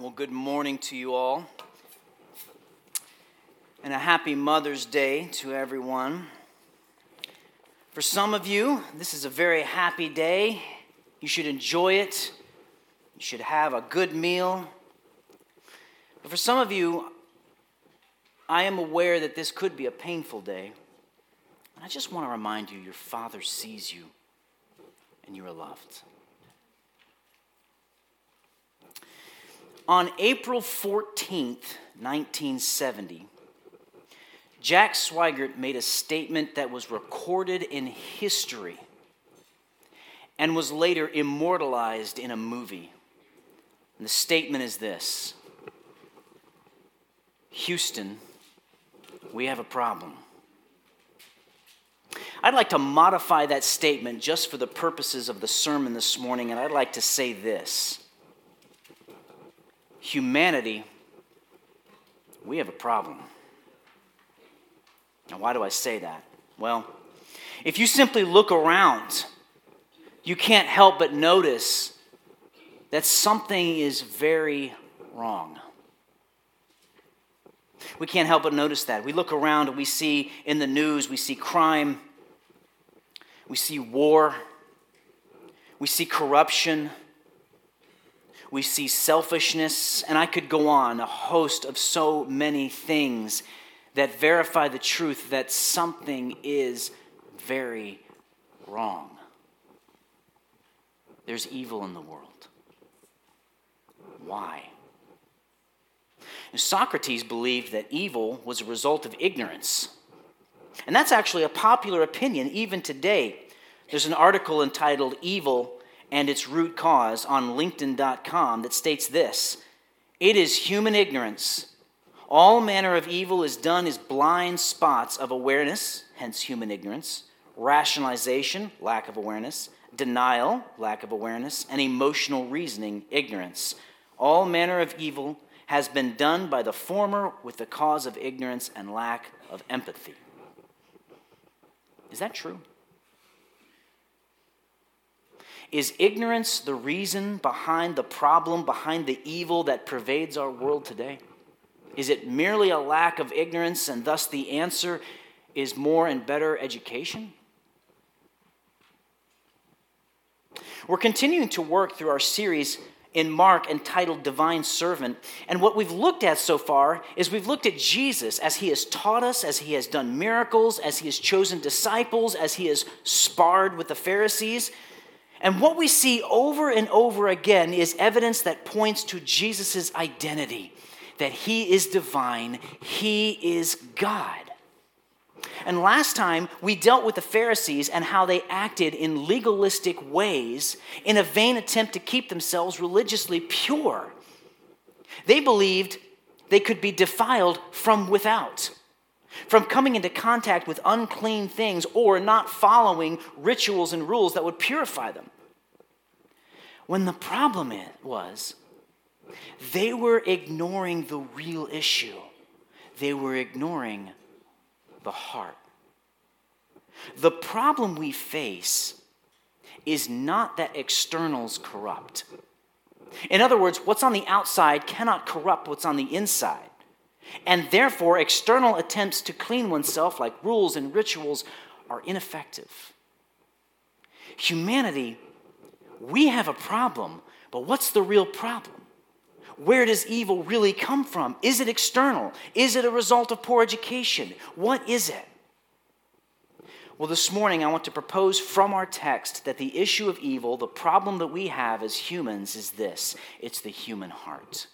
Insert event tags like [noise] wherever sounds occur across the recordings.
Well, good morning to you all. And a happy Mother's Day to everyone. For some of you, this is a very happy day. You should enjoy it. You should have a good meal. But for some of you, I am aware that this could be a painful day. And I just want to remind you your Father sees you and you are loved. On April 14th, 1970, Jack Swigert made a statement that was recorded in history and was later immortalized in a movie. And the statement is this Houston, we have a problem. I'd like to modify that statement just for the purposes of the sermon this morning, and I'd like to say this humanity, we have a problem. Now, why do I say that? Well, if you simply look around, you can't help but notice that something is very wrong. We can't help but notice that. We look around and we see in the news, we see crime, we see war, we see corruption, we see selfishness, and I could go on a host of so many things that verify the truth that something is very wrong. There's evil in the world. Why? Socrates believed that evil was a result of ignorance. And that's actually a popular opinion even today. There's an article entitled Evil and its root cause on LinkedIn.com that states this It is human ignorance. All manner of evil is done as blind spots of awareness, hence human ignorance, rationalization, lack of awareness, denial, lack of awareness, and emotional reasoning, ignorance. All manner of evil has been done by the former with the cause of ignorance and lack of empathy. Is that true? Is ignorance the reason behind the problem, behind the evil that pervades our world today? Is it merely a lack of ignorance and thus the answer is more and better education? We're continuing to work through our series in Mark entitled Divine Servant. And what we've looked at so far is we've looked at Jesus as he has taught us, as he has done miracles, as he has chosen disciples, as he has sparred with the Pharisees. And what we see over and over again is evidence that points to Jesus' identity that he is divine, he is God. And last time we dealt with the Pharisees and how they acted in legalistic ways in a vain attempt to keep themselves religiously pure. They believed they could be defiled from without, from coming into contact with unclean things or not following rituals and rules that would purify them. When the problem was, they were ignoring the real issue. They were ignoring the heart. The problem we face is not that externals corrupt. In other words, what's on the outside cannot corrupt what's on the inside. And therefore, external attempts to clean oneself, like rules and rituals, are ineffective. Humanity, we have a problem, but what's the real problem? where does evil really come from? Is it external? Is it a result of poor education? What is it? Well, this morning I want to propose from our text that the issue of evil, the problem that we have as humans, is this it's the human heart.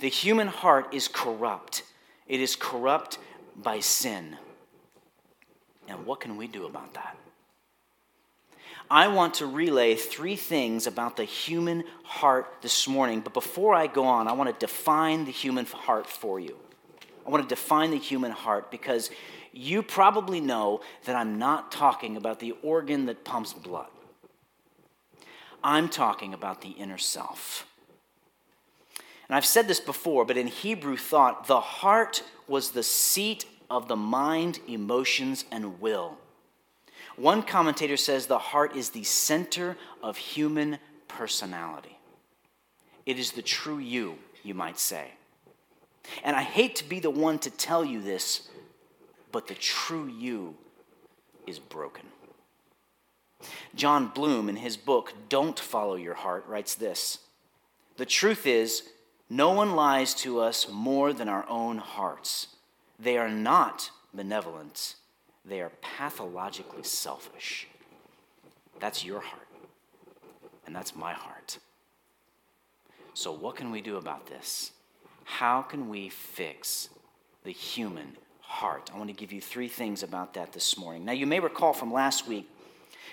The human heart is corrupt, it is corrupt by sin. And what can we do about that? I want to relay three things about the human heart this morning. But before I go on, I want to define the human heart for you. I want to define the human heart because you probably know that I'm not talking about the organ that pumps blood. I'm talking about the inner self. And I've said this before, but in Hebrew thought, the heart was the seat of the mind, emotions, and will. One commentator says the heart is the center of human personality. It is the true you, you might say. And I hate to be the one to tell you this, but the true you is broken. Jon Bloom, in his book, Don't Follow Your Heart, writes this The truth is, no one lies to us more than our own hearts. They are not benevolent, they are pathologically selfish. That's your heart, and that's my heart. So, what can we do about this? How can we fix the human heart? I want to give you three things about that this morning. Now, you may recall from last week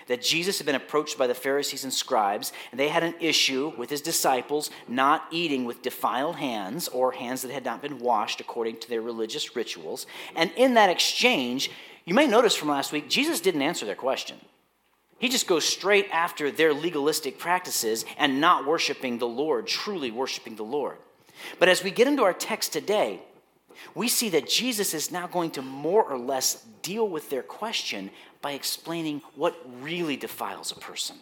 that Jesus had been approached by the Pharisees and scribes, and they had an issue with his disciples not eating with defiled hands or hands that had not been washed according to their religious rituals. And in that exchange, you may notice from last week, Jesus didn't answer their question. He just goes straight after their legalistic practices and not worshiping the Lord, truly worshiping the Lord. But as we get into our text today, we see that Jesus is now going to more or less deal with their question by explaining what really defiles a person.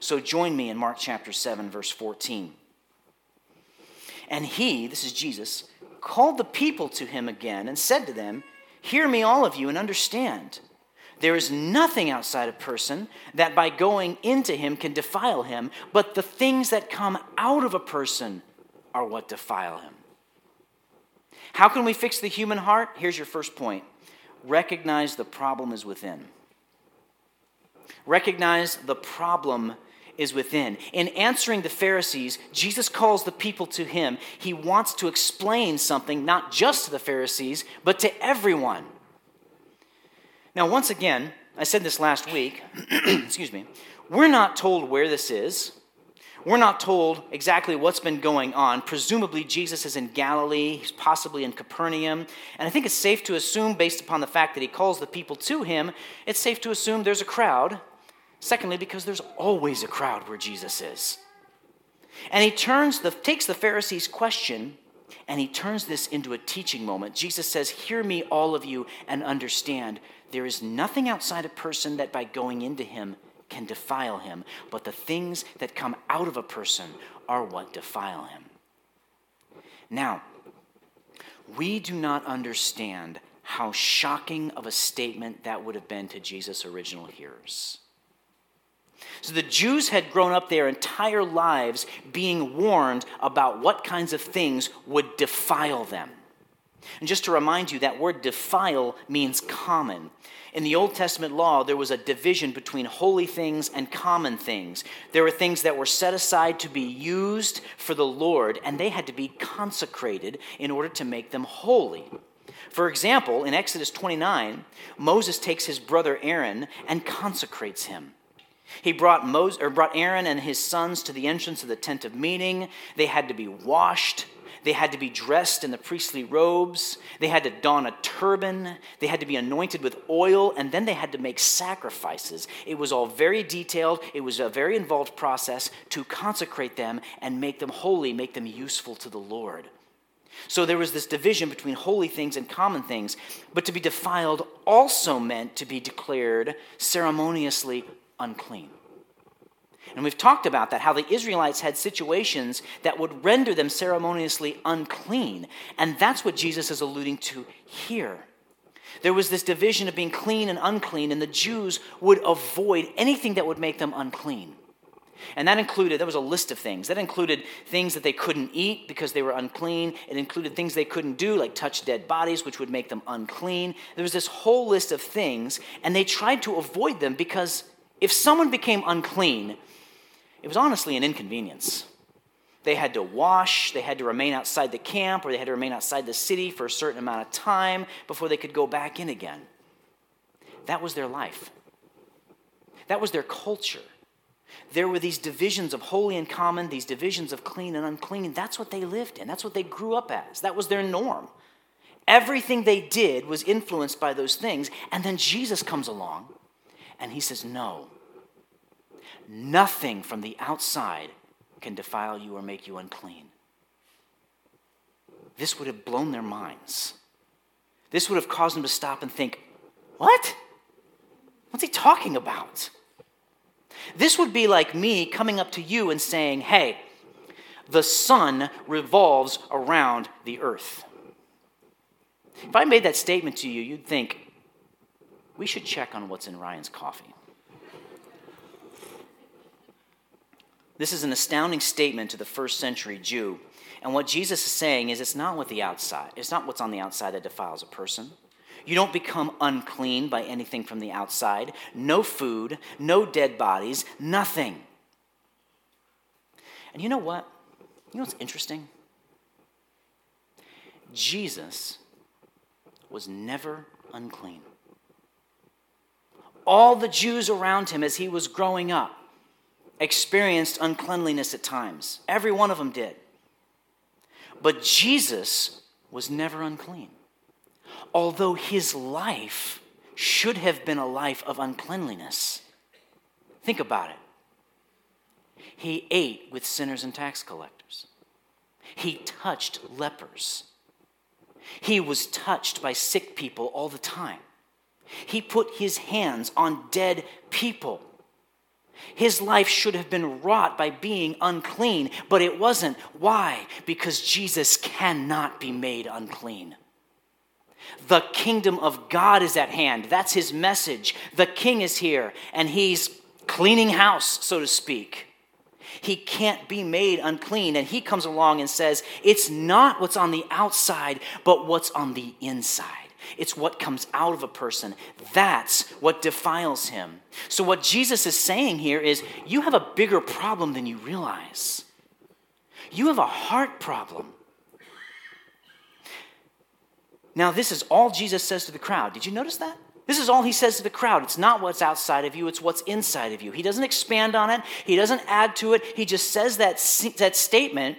So join me in Mark chapter 7, verse 14. And he, this is Jesus, called the people to him again and said to them, Hear me, all of you, and understand. There is nothing outside a person that by going into him can defile him, but the things that come out of a person are what defile him. How can we fix the human heart? Here's your first point recognize the problem is within. Recognize the problem is within. In answering the Pharisees, Jesus calls the people to him. He wants to explain something, not just to the Pharisees, but to everyone. Now, once again, I said this last week, [clears throat] excuse me, we're not told where this is. We're not told exactly what's been going on. Presumably, Jesus is in Galilee, he's possibly in Capernaum. And I think it's safe to assume, based upon the fact that he calls the people to him, it's safe to assume there's a crowd. Secondly, because there's always a crowd where Jesus is. And he turns the, takes the Pharisees' question and he turns this into a teaching moment. Jesus says, Hear me, all of you, and understand. There is nothing outside a person that by going into him can defile him, but the things that come out of a person are what defile him. Now, we do not understand how shocking of a statement that would have been to Jesus' original hearers. So the Jews had grown up their entire lives being warned about what kinds of things would defile them. And just to remind you, that word defile means common. In the Old Testament law, there was a division between holy things and common things. There were things that were set aside to be used for the Lord, and they had to be consecrated in order to make them holy. For example, in Exodus 29, Moses takes his brother Aaron and consecrates him. He brought, Moses, or brought Aaron and his sons to the entrance of the tent of meeting. They had to be washed. They had to be dressed in the priestly robes. They had to don a turban. They had to be anointed with oil. And then they had to make sacrifices. It was all very detailed. It was a very involved process to consecrate them and make them holy, make them useful to the Lord. So there was this division between holy things and common things. But to be defiled also meant to be declared ceremoniously unclean. And we've talked about that, how the Israelites had situations that would render them ceremoniously unclean. And that's what Jesus is alluding to here. There was this division of being clean and unclean, and the Jews would avoid anything that would make them unclean. And that included, there was a list of things. That included things that they couldn't eat because they were unclean. It included things they couldn't do, like touch dead bodies, which would make them unclean. There was this whole list of things, and they tried to avoid them because if someone became unclean, it was honestly an inconvenience. They had to wash, they had to remain outside the camp, or they had to remain outside the city for a certain amount of time before they could go back in again. That was their life, that was their culture. There were these divisions of holy and common, these divisions of clean and unclean. That's what they lived in. That's what they grew up as. That was their norm. Everything they did was influenced by those things. And then Jesus comes along and he says, No, nothing from the outside can defile you or make you unclean. This would have blown their minds. This would have caused them to stop and think, What? What's he talking about? This would be like me coming up to you and saying, Hey, the sun revolves around the earth. If I made that statement to you, you'd think, we should check on what's in Ryan's coffee. This is an astounding statement to the first century Jew. And what Jesus is saying is it's not what the outside, it's not what's on the outside that defiles a person. You don't become unclean by anything from the outside. No food, no dead bodies, nothing. And you know what? You know what's interesting? Jesus was never unclean. All the Jews around him as he was growing up experienced uncleanliness at times. Every one of them did. But Jesus was never unclean. Although his life should have been a life of uncleanliness. Think about it. He ate with sinners and tax collectors. He touched lepers. He was touched by sick people all the time. He put his hands on dead people. His life should have been wrought by being unclean, but it wasn't. Why? Because Jesus cannot be made unclean. The kingdom of God is at hand. That's his message. The king is here, and he's cleaning house, so to speak. He can't be made unclean. And he comes along and says, It's not what's on the outside, but what's on the inside. It's what comes out of a person. That's what defiles him. So, what Jesus is saying here is you have a bigger problem than you realize. You have a heart problem. Now, this is all Jesus says to the crowd. Did you notice that? This is all he says to the crowd. It's not what's outside of you, it's what's inside of you. He doesn't expand on it, he doesn't add to it. He just says that, that statement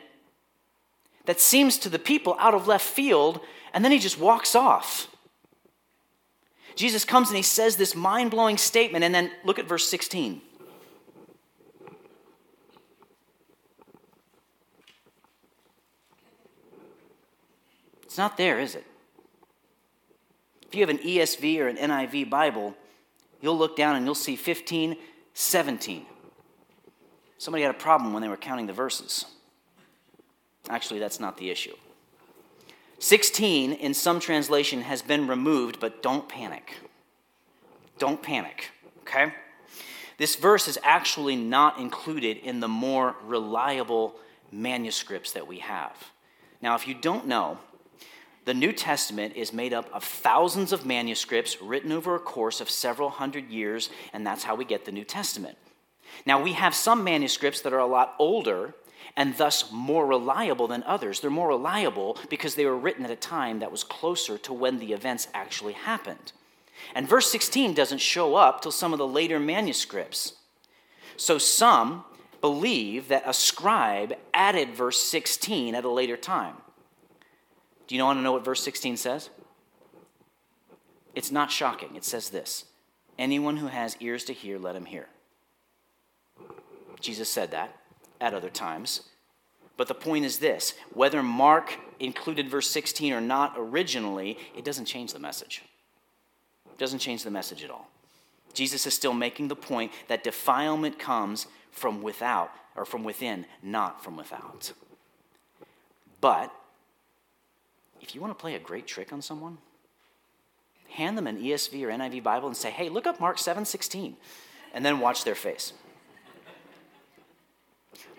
that seems to the people out of left field, and then he just walks off. Jesus comes and he says this mind blowing statement, and then look at verse 16. It's not there, is it? If you have an ESV or an NIV Bible, you'll look down and you'll see 15, 17. Somebody had a problem when they were counting the verses. Actually, that's not the issue. 16 in some translation has been removed, but don't panic. Don't panic, okay? This verse is actually not included in the more reliable manuscripts that we have. Now, if you don't know, the New Testament is made up of thousands of manuscripts written over a course of several hundred years, and that's how we get the New Testament. Now, we have some manuscripts that are a lot older and thus more reliable than others. They're more reliable because they were written at a time that was closer to when the events actually happened. And verse 16 doesn't show up till some of the later manuscripts. So some believe that a scribe added verse 16 at a later time. Do you want to know what verse 16 says? It's not shocking. It says this Anyone who has ears to hear, let him hear. Jesus said that at other times. But the point is this whether Mark included verse 16 or not originally, it doesn't change the message. It doesn't change the message at all. Jesus is still making the point that defilement comes from without or from within, not from without. But if you want to play a great trick on someone, hand them an ESV or NIV Bible and say, hey, look up Mark 7 16, and then watch their face.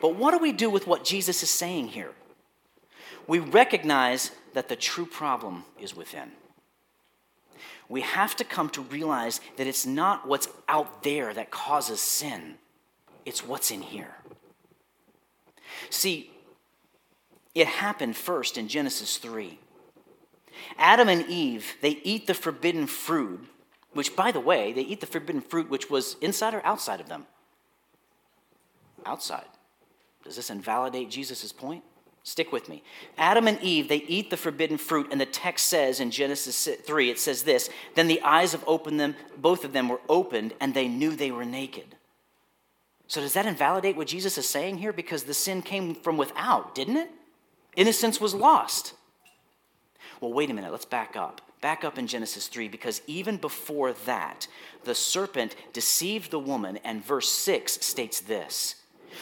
But what do we do with what Jesus is saying here? We recognize that the true problem is within. We have to come to realize that it's not what's out there that causes sin, it's what's in here. See, it happened first in Genesis 3. Adam and Eve, they eat the forbidden fruit, which, by the way, they eat the forbidden fruit which was inside or outside of them? Outside. Does this invalidate Jesus' point? Stick with me. Adam and Eve, they eat the forbidden fruit, and the text says in Genesis 3, it says this Then the eyes of opened them, both of them were opened, and they knew they were naked. So does that invalidate what Jesus is saying here? Because the sin came from without, didn't it? Innocence was lost. Well, wait a minute, let's back up. Back up in Genesis 3, because even before that, the serpent deceived the woman, and verse 6 states this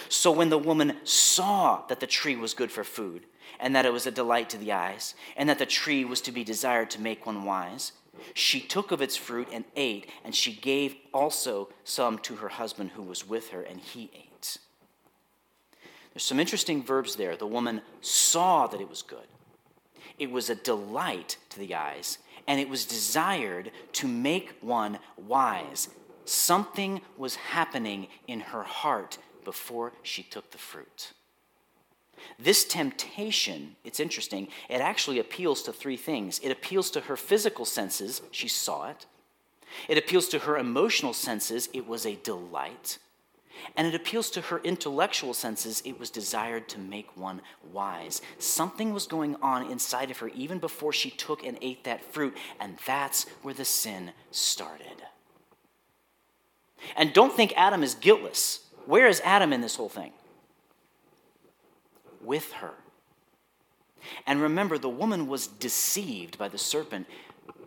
So when the woman saw that the tree was good for food, and that it was a delight to the eyes, and that the tree was to be desired to make one wise, she took of its fruit and ate, and she gave also some to her husband who was with her, and he ate. There's some interesting verbs there. The woman saw that it was good, it was a delight to the eyes, and it was desired to make one wise. Something was happening in her heart before she took the fruit. This temptation, it's interesting, it actually appeals to three things. It appeals to her physical senses, she saw it. It appeals to her emotional senses, it was a delight. And it appeals to her intellectual senses, it was desired to make one wise. Something was going on inside of her even before she took and ate that fruit, and that's where the sin started. And don't think Adam is guiltless. Where is Adam in this whole thing? With her. And remember, the woman was deceived by the serpent,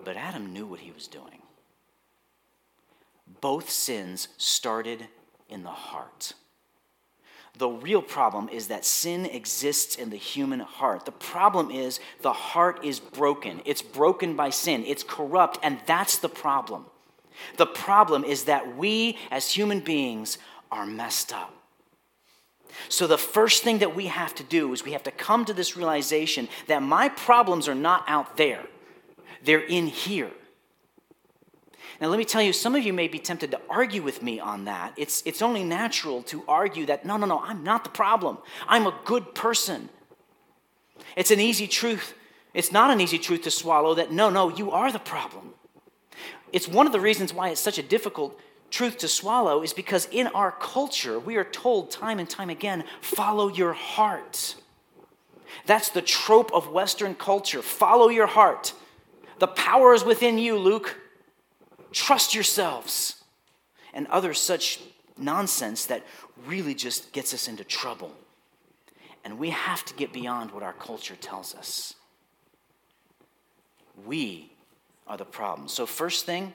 but Adam knew what he was doing. Both sins started in the heart. The real problem is that sin exists in the human heart. The problem is the heart is broken. It's broken by sin, it's corrupt, and that's the problem. The problem is that we as human beings are messed up. So, the first thing that we have to do is we have to come to this realization that my problems are not out there, they're in here. Now, let me tell you, some of you may be tempted to argue with me on that. It's, it's only natural to argue that, no, no, no, I'm not the problem. I'm a good person. It's an easy truth. It's not an easy truth to swallow that, no, no, you are the problem. It's one of the reasons why it's such a difficult truth to swallow is because in our culture, we are told time and time again follow your heart. That's the trope of Western culture. Follow your heart. The power is within you, Luke. Trust yourselves. And other such nonsense that really just gets us into trouble. And we have to get beyond what our culture tells us. We are the problem. So, first thing,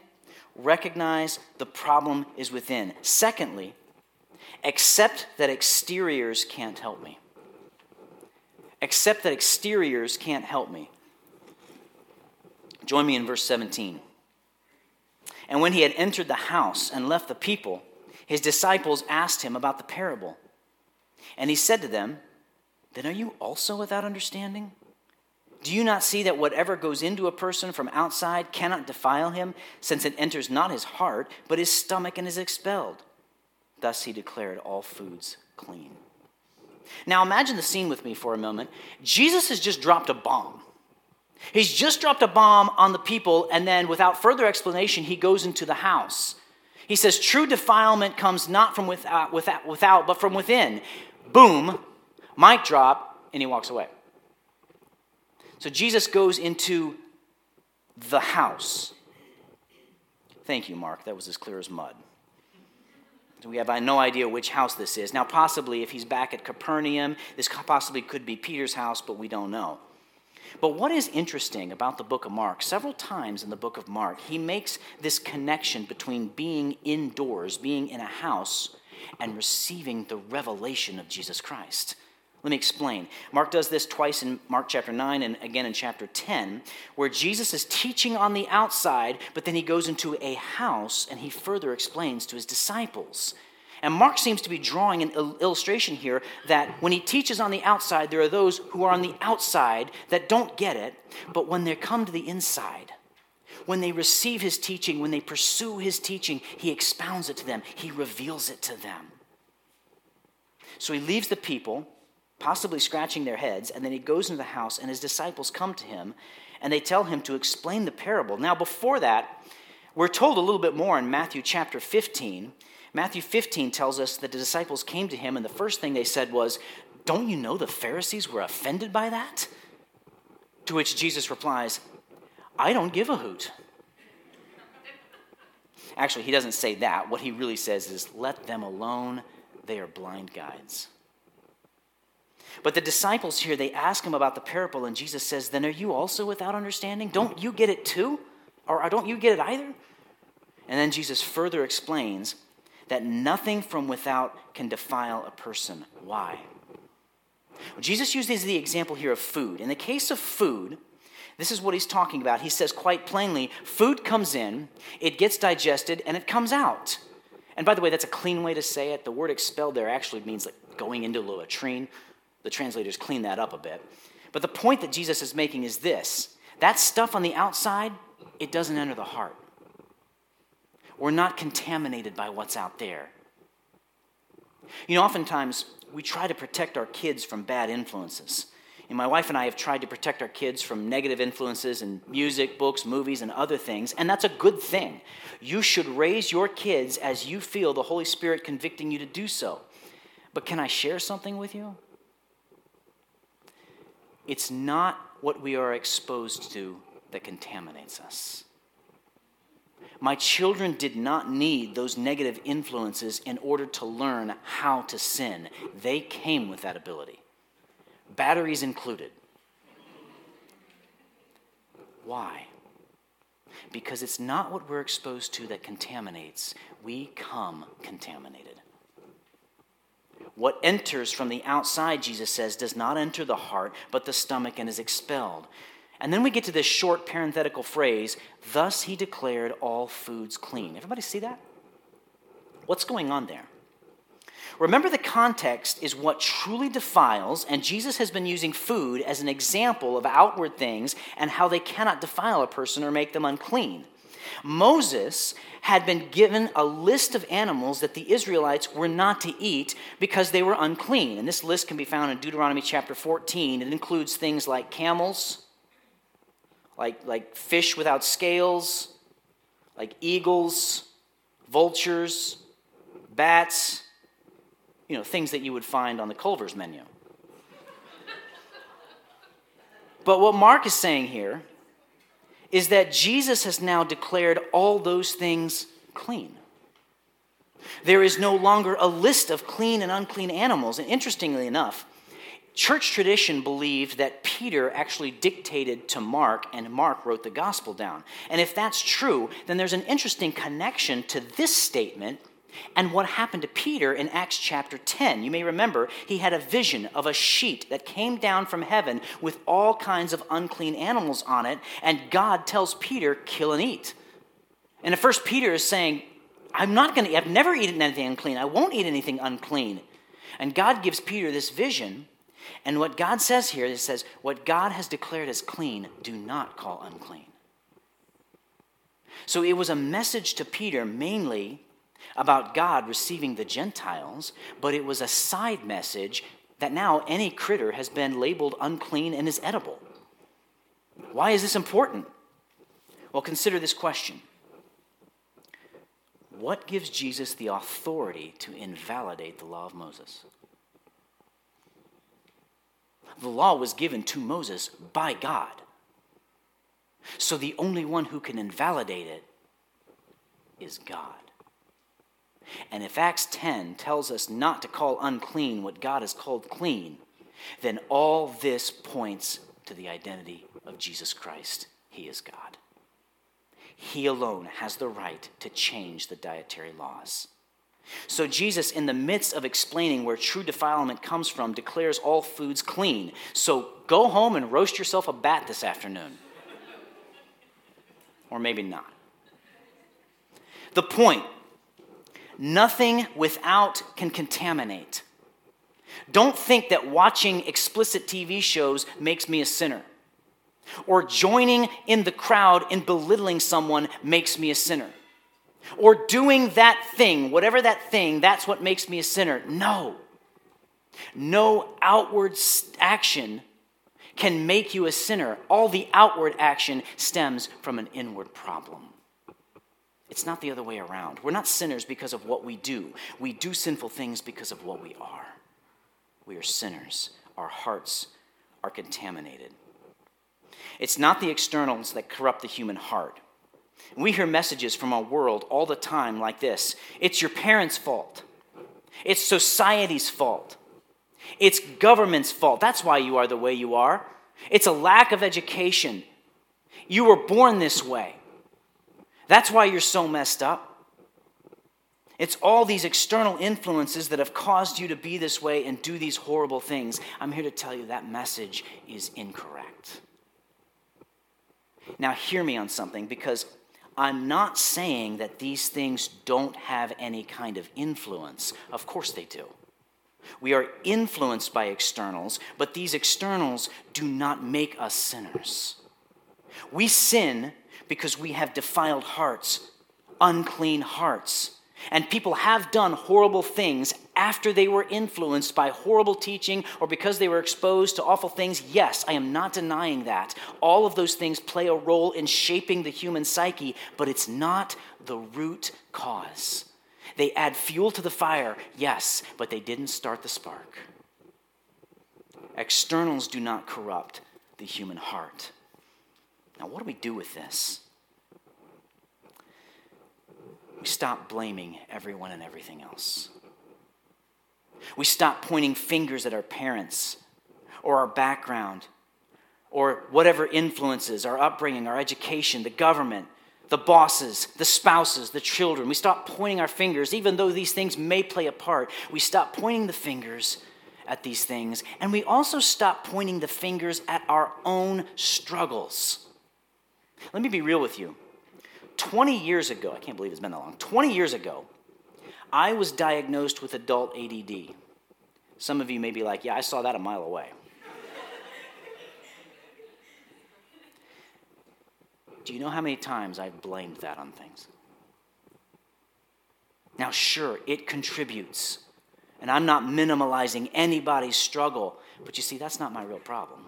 recognize the problem is within. Secondly, accept that exteriors can't help me. Accept that exteriors can't help me. Join me in verse 17. And when he had entered the house and left the people, his disciples asked him about the parable. And he said to them, Then are you also without understanding? Do you not see that whatever goes into a person from outside cannot defile him, since it enters not his heart, but his stomach and is expelled? Thus he declared all foods clean. Now imagine the scene with me for a moment. Jesus has just dropped a bomb. He's just dropped a bomb on the people, and then without further explanation, he goes into the house. He says, True defilement comes not from without, without, without but from within. Boom, mic drop, and he walks away. So Jesus goes into the house. Thank you, Mark. That was as clear as mud. So we have no idea which house this is. Now, possibly, if he's back at Capernaum, this possibly could be Peter's house, but we don't know. But what is interesting about the book of Mark, several times in the book of Mark, he makes this connection between being indoors, being in a house, and receiving the revelation of Jesus Christ. Let me explain. Mark does this twice in Mark chapter 9 and again in chapter 10, where Jesus is teaching on the outside, but then he goes into a house and he further explains to his disciples. And Mark seems to be drawing an illustration here that when he teaches on the outside, there are those who are on the outside that don't get it, but when they come to the inside, when they receive his teaching, when they pursue his teaching, he expounds it to them, he reveals it to them. So he leaves the people possibly scratching their heads, and then he goes into the house, and his disciples come to him, and they tell him to explain the parable. Now, before that, we're told a little bit more in Matthew chapter 15. Matthew 15 tells us that the disciples came to him, and the first thing they said was, Don't you know the Pharisees were offended by that? To which Jesus replies, I don't give a hoot. Actually, he doesn't say that. What he really says is, Let them alone. They are blind guides. But the disciples here, they ask him about the parable, and Jesus says, Then are you also without understanding? Don't you get it too? Or uh, don't you get it either? And then Jesus further explains that nothing from without can defile a person. Why? Jesus uses the example here of food. In the case of food, this is what he's talking about. He says quite plainly food comes in, it gets digested, and it comes out. And by the way, that's a clean way to say it. The word expelled there actually means like going into a latrine. The translators clean that up a bit. But the point that Jesus is making is this that stuff on the outside, it doesn't enter the heart. We're not contaminated by what's out there. You know, oftentimes we try to protect our kids from bad influences. And my wife and I have tried to protect our kids from negative influences in music, books, movies, and other things, and that's a good thing. You should raise your kids as you feel the Holy Spirit convicting you to do so. But can I share something with you? It's not what we are exposed to that contaminates us. My children did not need those negative influences in order to learn how to sin. They came with that ability, batteries included. Why? Because it's not what we're exposed to that contaminates, we come contaminated. What enters from the outside, Jesus says, does not enter the heart, but the stomach and is expelled. And then we get to this short parenthetical phrase, thus he declared all foods clean. Everybody see that? What's going on there? Remember, the context is what truly defiles, and Jesus has been using food as an example of outward things and how they cannot defile a person or make them unclean. Moses had been given a list of animals that the Israelites were not to eat because they were unclean. And this list can be found in Deuteronomy chapter 14. It includes things like camels, like, like fish without scales, like eagles, vultures, bats, you know, things that you would find on the Culver's menu. but what Mark is saying here is that Jesus has now declared all those things clean. There is no longer a list of clean and unclean animals. And interestingly enough, church tradition believed that Peter actually dictated to Mark and Mark wrote the gospel down. And if that's true, then there's an interesting connection to this statement and what happened to Peter in Acts chapter 10. You may remember he had a vision of a sheet that came down from heaven with all kinds of unclean animals on it, and God tells Peter, kill and eat. And at first, Peter is saying, I'm not going to, I've never eaten anything unclean. I won't eat anything unclean. And God gives Peter this vision and what God says here, it says, what God has declared as clean, do not call unclean. So it was a message to Peter mainly about God receiving the Gentiles, but it was a side message that now any critter has been labeled unclean and is edible. Why is this important? Well, consider this question What gives Jesus the authority to invalidate the law of Moses? the law was given to Moses by God. So the only one who can invalidate it is God. And if Acts 10 tells us not to call unclean what God has called clean, then all this points to the identity of Jesus Christ. He is God. He alone has the right to change the dietary laws. So, Jesus, in the midst of explaining where true defilement comes from, declares all foods clean. So, go home and roast yourself a bat this afternoon. Or maybe not. The point nothing without can contaminate. Don't think that watching explicit TV shows makes me a sinner, or joining in the crowd in belittling someone makes me a sinner or doing that thing, whatever that thing, that's what makes me a sinner. No. No outward action can make you a sinner. All the outward action stems from an inward problem. It's not the other way around. We're not sinners because of what we do, we do sinful things because of what we are. We are sinners. Our hearts are contaminated. It's not the externals that corrupt the human heart. We hear messages from our world all the time like this it's your parents' fault, it's society's fault, it's government's fault. That's why you are the way you are. It's a lack of education. You were born this way. That's why you're so messed up. It's all these external influences that have caused you to be this way and do these horrible things. I'm here to tell you that message is incorrect. Now, hear me on something because I'm not saying that these things don't have any kind of influence. Of course they do. We are influenced by externals, but these externals do not make us sinners. We sin because we have defiled hearts, unclean hearts. And people have done horrible things after they were influenced by horrible teaching or because they were exposed to awful things. Yes, I am not denying that. All of those things play a role in shaping the human psyche, but it's not the root cause. They add fuel to the fire, yes, but they didn't start the spark. Externals do not corrupt the human heart. Now, what do we do with this? we stop blaming everyone and everything else. We stop pointing fingers at our parents or our background or whatever influences our upbringing, our education, the government, the bosses, the spouses, the children. We stop pointing our fingers, even though these things may play a part. We stop pointing the fingers at these things, and we also stop pointing the fingers at our own struggles. Let me be real with you. 20 years ago, I can't believe it's been that long, 20 years ago, I was diagnosed with adult ADD. Some of you may be like, yeah, I saw that a mile away. Do you know how many times I've blamed that on things? Now, sure, it contributes. And I'm not minimalizing anybody's struggle, but you see, that's not my real problem.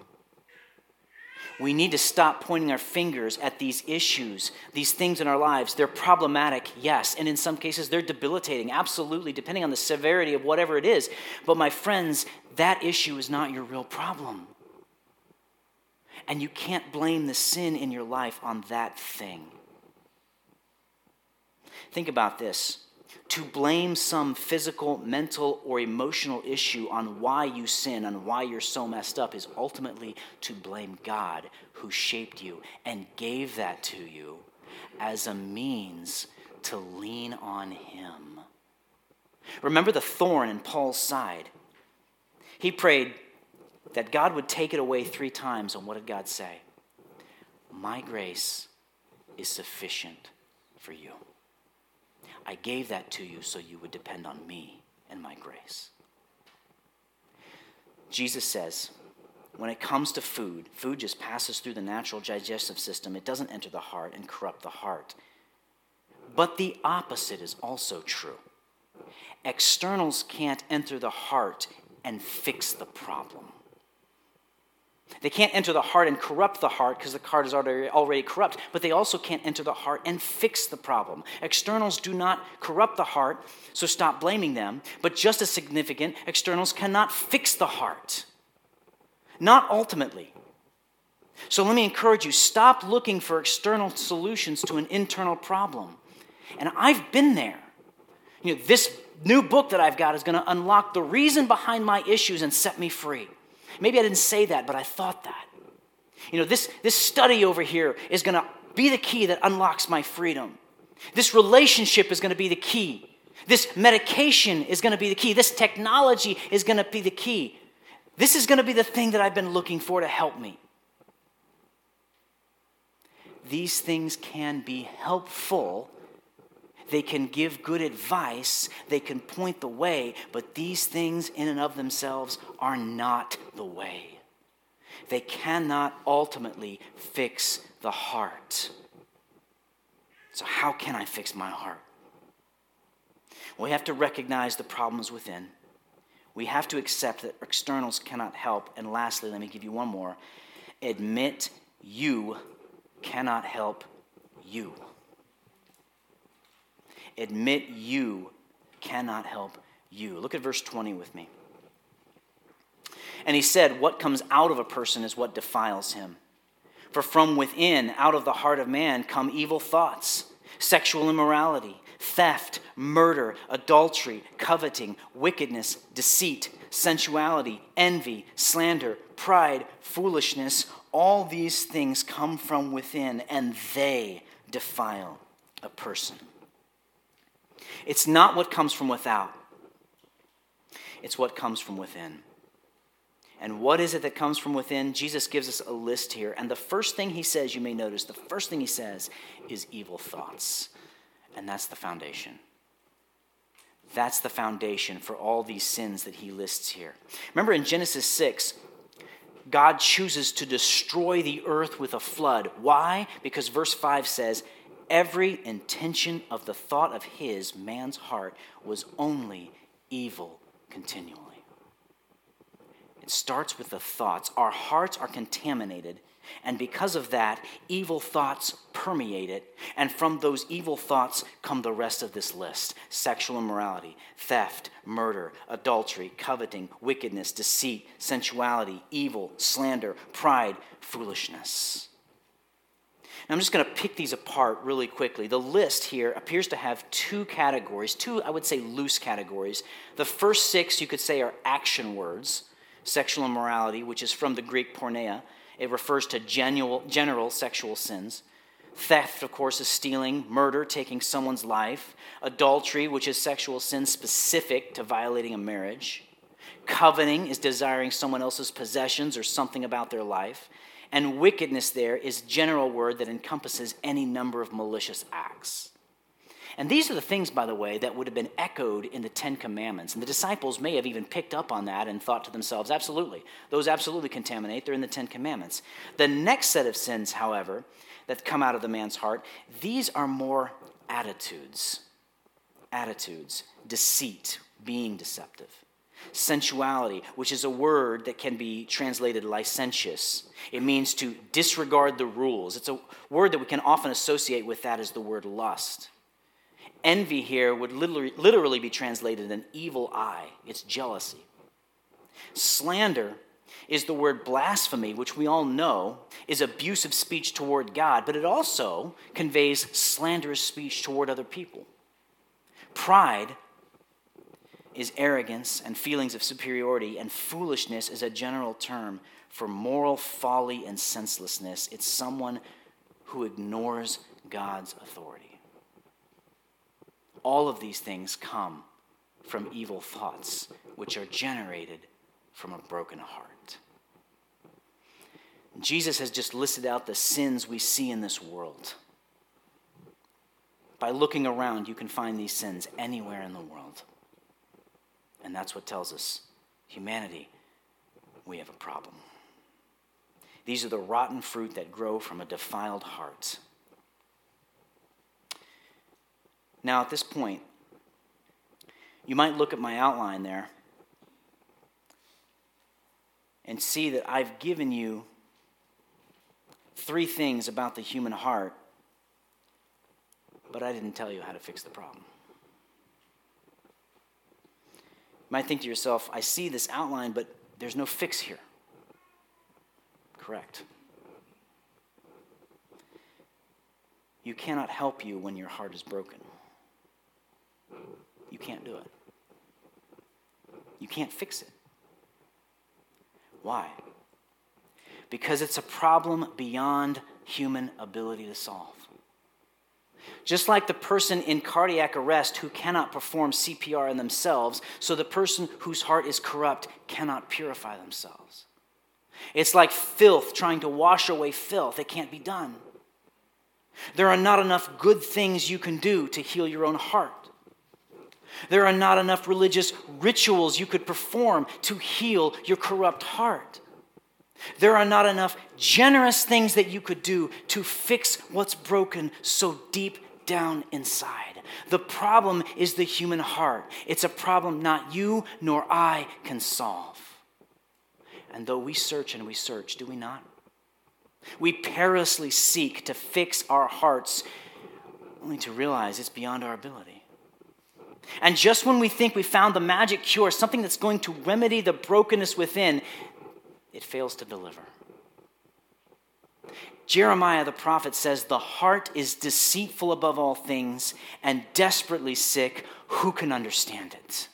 We need to stop pointing our fingers at these issues, these things in our lives. They're problematic, yes, and in some cases they're debilitating, absolutely, depending on the severity of whatever it is. But my friends, that issue is not your real problem. And you can't blame the sin in your life on that thing. Think about this to blame some physical, mental, or emotional issue on why you sin, on why you're so messed up, is ultimately to blame God who shaped you and gave that to you as a means to lean on Him. Remember the thorn in Paul's side. He prayed that God would take it away three times, and what did God say? My grace is sufficient for you. I gave that to you so you would depend on me and my grace. Jesus says, when it comes to food, food just passes through the natural digestive system. It doesn't enter the heart and corrupt the heart. But the opposite is also true. Externals can't enter the heart and fix the problem. They can't enter the heart and corrupt the heart because the heart is already, already corrupt, but they also can't enter the heart and fix the problem. Externals do not corrupt the heart, so stop blaming them. But just as significant, externals cannot fix the heart. Not ultimately. So let me encourage you stop looking for external solutions to an internal problem. And I've been there. You know, this new book that I've got is going to unlock the reason behind my issues and set me free. Maybe I didn't say that, but I thought that. You know, this, this study over here is going to be the key that unlocks my freedom. This relationship is going to be the key. This medication is going to be the key. This technology is going to be the key. This is going to be the thing that I've been looking for to help me. These things can be helpful they can give good advice, they can point the way, but these things in and of themselves are not the way. They cannot ultimately fix the heart. So, how can I fix my heart? We have to recognize the problems within. We have to accept that externals cannot help. And lastly, let me give you one more admit you cannot help you admit you cannot help you. Look at verse 20 with me. And he said, What comes out of a person is what defiles him. For from within, out of the heart of man, come evil thoughts, sexual immorality, theft, murder, adultery, coveting, wickedness, deceit, sensuality, envy, slander, pride, foolishness. All these things come from within, and they defile a person. It's not what comes from without, it's what comes from within. And what is it that comes from within? Jesus gives us a list here. And the first thing he says, you may notice, the first thing he says is evil thoughts. And that's the foundation. That's the foundation for all these sins that he lists here. Remember in Genesis 6, God chooses to destroy the earth with a flood. Why? Because verse 5 says, Every intention of the thought of his, man's heart, was only evil continually. It starts with the thoughts. Our hearts are contaminated and because of that, evil thoughts permeate it. And from those evil thoughts come the rest of this list sexual immorality, theft, murder, adultery, coveting, wickedness, deceit, sensuality, evil, slander, pride, foolishness. I'm just going to pick these apart really quickly. The list here appears to have two categories, two, I would say, loose categories. The first six, you could say, are action words sexual immorality, which is from the Greek porneia it refers to general, general sexual sins. Theft, of course, is stealing, murder, taking someone's life. Adultery, which is sexual sin specific to violating a marriage. Coveting is desiring someone else's possessions or something about their life. And wickedness there is general word that encompasses any number of malicious acts. And these are the things, by the way, that would have been echoed in the Ten Commandments. And the disciples may have even picked up on that and thought to themselves, absolutely, those absolutely contaminate. They're in the Ten Commandments. The next set of sins, however, that come out of the man's heart, these are more attitudes. Attitudes, deceit, being deceptive. Sensuality, which is a word that can be translated licentious. It means to disregard the rules. It's a word that we can often associate with that as the word lust. Envy here would literally, literally be translated an evil eye, it's jealousy. Slander is the word blasphemy, which we all know is abusive speech toward God, but it also conveys slanderous speech toward other people. Pride is arrogance and feelings of superiority, and foolishness is a general term for moral folly and senselessness. It's someone who ignores God's authority. All of these things come from evil thoughts, which are generated from a broken heart. Jesus has just listed out the sins we see in this world. By looking around, you can find these sins anywhere in the world. And that's what tells us humanity, we have a problem. These are the rotten fruit that grow from a defiled heart. Now, at this point, you might look at my outline there and see that I've given you three things about the human heart, but I didn't tell you how to fix the problem. You might think to yourself, I see this outline, but there's no fix here. Correct. You cannot help you when your heart is broken. You can't do it. You can't fix it. Why? Because it's a problem beyond human ability to solve. Just like the person in cardiac arrest who cannot perform CPR in themselves, so the person whose heart is corrupt cannot purify themselves. It's like filth trying to wash away filth. It can't be done. There are not enough good things you can do to heal your own heart. There are not enough religious rituals you could perform to heal your corrupt heart. There are not enough generous things that you could do to fix what's broken so deep down inside. The problem is the human heart. It's a problem not you nor I can solve. And though we search and we search, do we not? We perilously seek to fix our hearts only to realize it's beyond our ability. And just when we think we found the magic cure, something that's going to remedy the brokenness within, it fails to deliver. Jeremiah the prophet says, The heart is deceitful above all things and desperately sick. Who can understand it?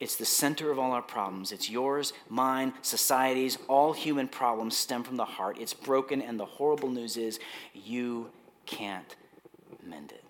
It's the center of all our problems. It's yours, mine, society's, all human problems stem from the heart. It's broken, and the horrible news is you can't mend it.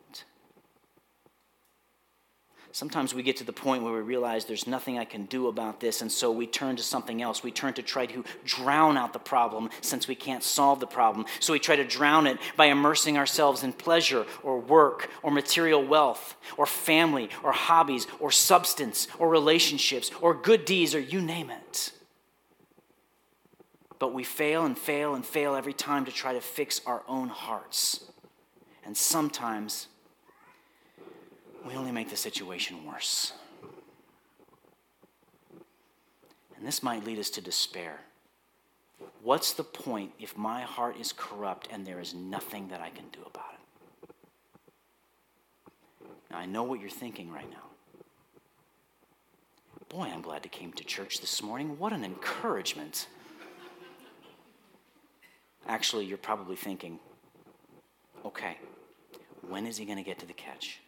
Sometimes we get to the point where we realize there's nothing I can do about this, and so we turn to something else. We turn to try to drown out the problem since we can't solve the problem. So we try to drown it by immersing ourselves in pleasure or work or material wealth or family or hobbies or substance or relationships or good deeds or you name it. But we fail and fail and fail every time to try to fix our own hearts. And sometimes we only make the situation worse. And this might lead us to despair. What's the point if my heart is corrupt and there is nothing that I can do about it? Now, I know what you're thinking right now. Boy, I'm glad to came to church this morning. What an encouragement. Actually, you're probably thinking, okay, when is he going to get to the catch?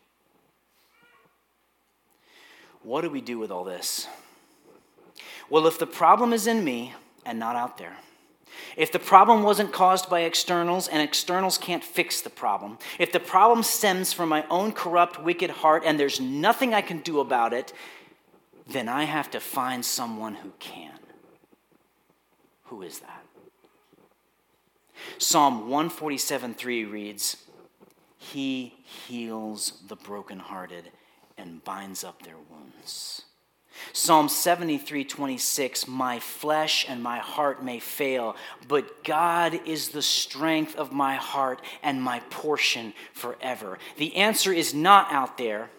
What do we do with all this? Well, if the problem is in me and not out there, if the problem wasn't caused by externals and externals can't fix the problem, if the problem stems from my own corrupt, wicked heart and there's nothing I can do about it, then I have to find someone who can. Who is that? Psalm 147 3 reads, He heals the brokenhearted and binds up their wounds. Psalm 73 26, my flesh and my heart may fail, but God is the strength of my heart and my portion forever. The answer is not out there.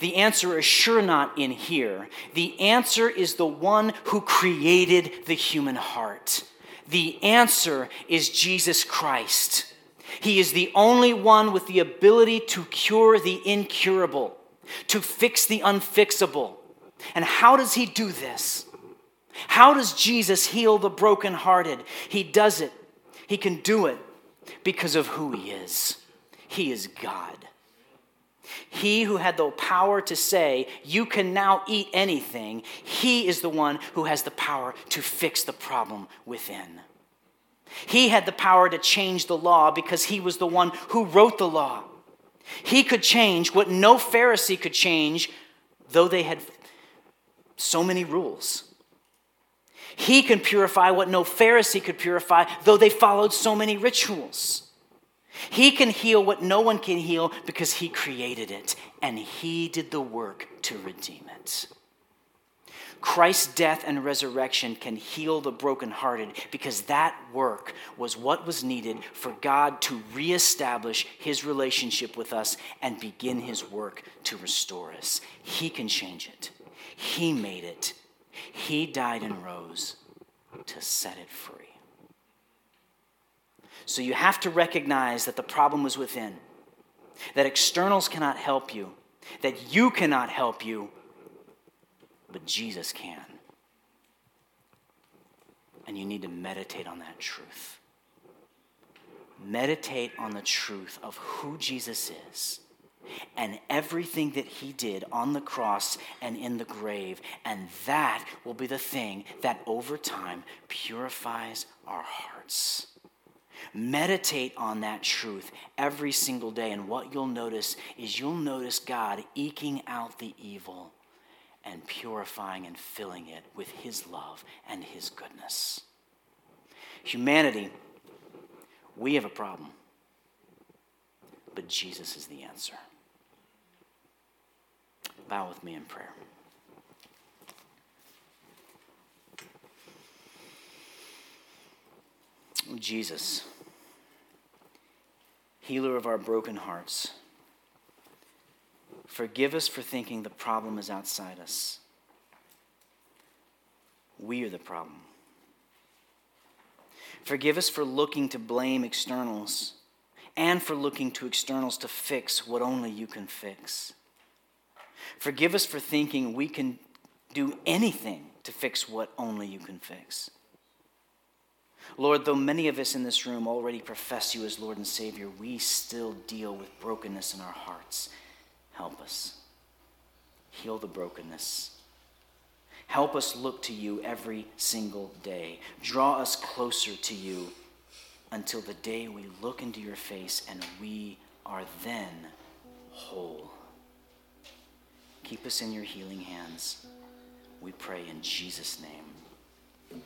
The answer is sure not in here. The answer is the one who created the human heart. The answer is Jesus Christ. He is the only one with the ability to cure the incurable to fix the unfixable. And how does he do this? How does Jesus heal the brokenhearted? He does it. He can do it because of who he is. He is God. He who had the power to say, You can now eat anything, he is the one who has the power to fix the problem within. He had the power to change the law because he was the one who wrote the law. He could change what no Pharisee could change, though they had so many rules. He can purify what no Pharisee could purify, though they followed so many rituals. He can heal what no one can heal because he created it and he did the work to redeem it. Christ's death and resurrection can heal the brokenhearted because that work was what was needed for God to reestablish his relationship with us and begin his work to restore us. He can change it. He made it. He died and rose to set it free. So you have to recognize that the problem was within, that externals cannot help you, that you cannot help you but Jesus can. And you need to meditate on that truth. Meditate on the truth of who Jesus is and everything that he did on the cross and in the grave. And that will be the thing that over time purifies our hearts. Meditate on that truth every single day. And what you'll notice is you'll notice God eking out the evil and purifying and filling it with His love and His goodness. Humanity, we have a problem, but Jesus is the answer. Bow with me in prayer. Jesus, healer of our broken hearts. Forgive us for thinking the problem is outside us. We are the problem. Forgive us for looking to blame externals and for looking to externals to fix what only you can fix. Forgive us for thinking we can do anything to fix what only you can fix. Lord, though many of us in this room already profess you as Lord and Savior, we still deal with brokenness in our hearts Help us. Heal the brokenness. Help us look to you every single day. Draw us closer to you until the day we look into your face and we are then whole. Keep us in your healing hands. We pray in Jesus' name.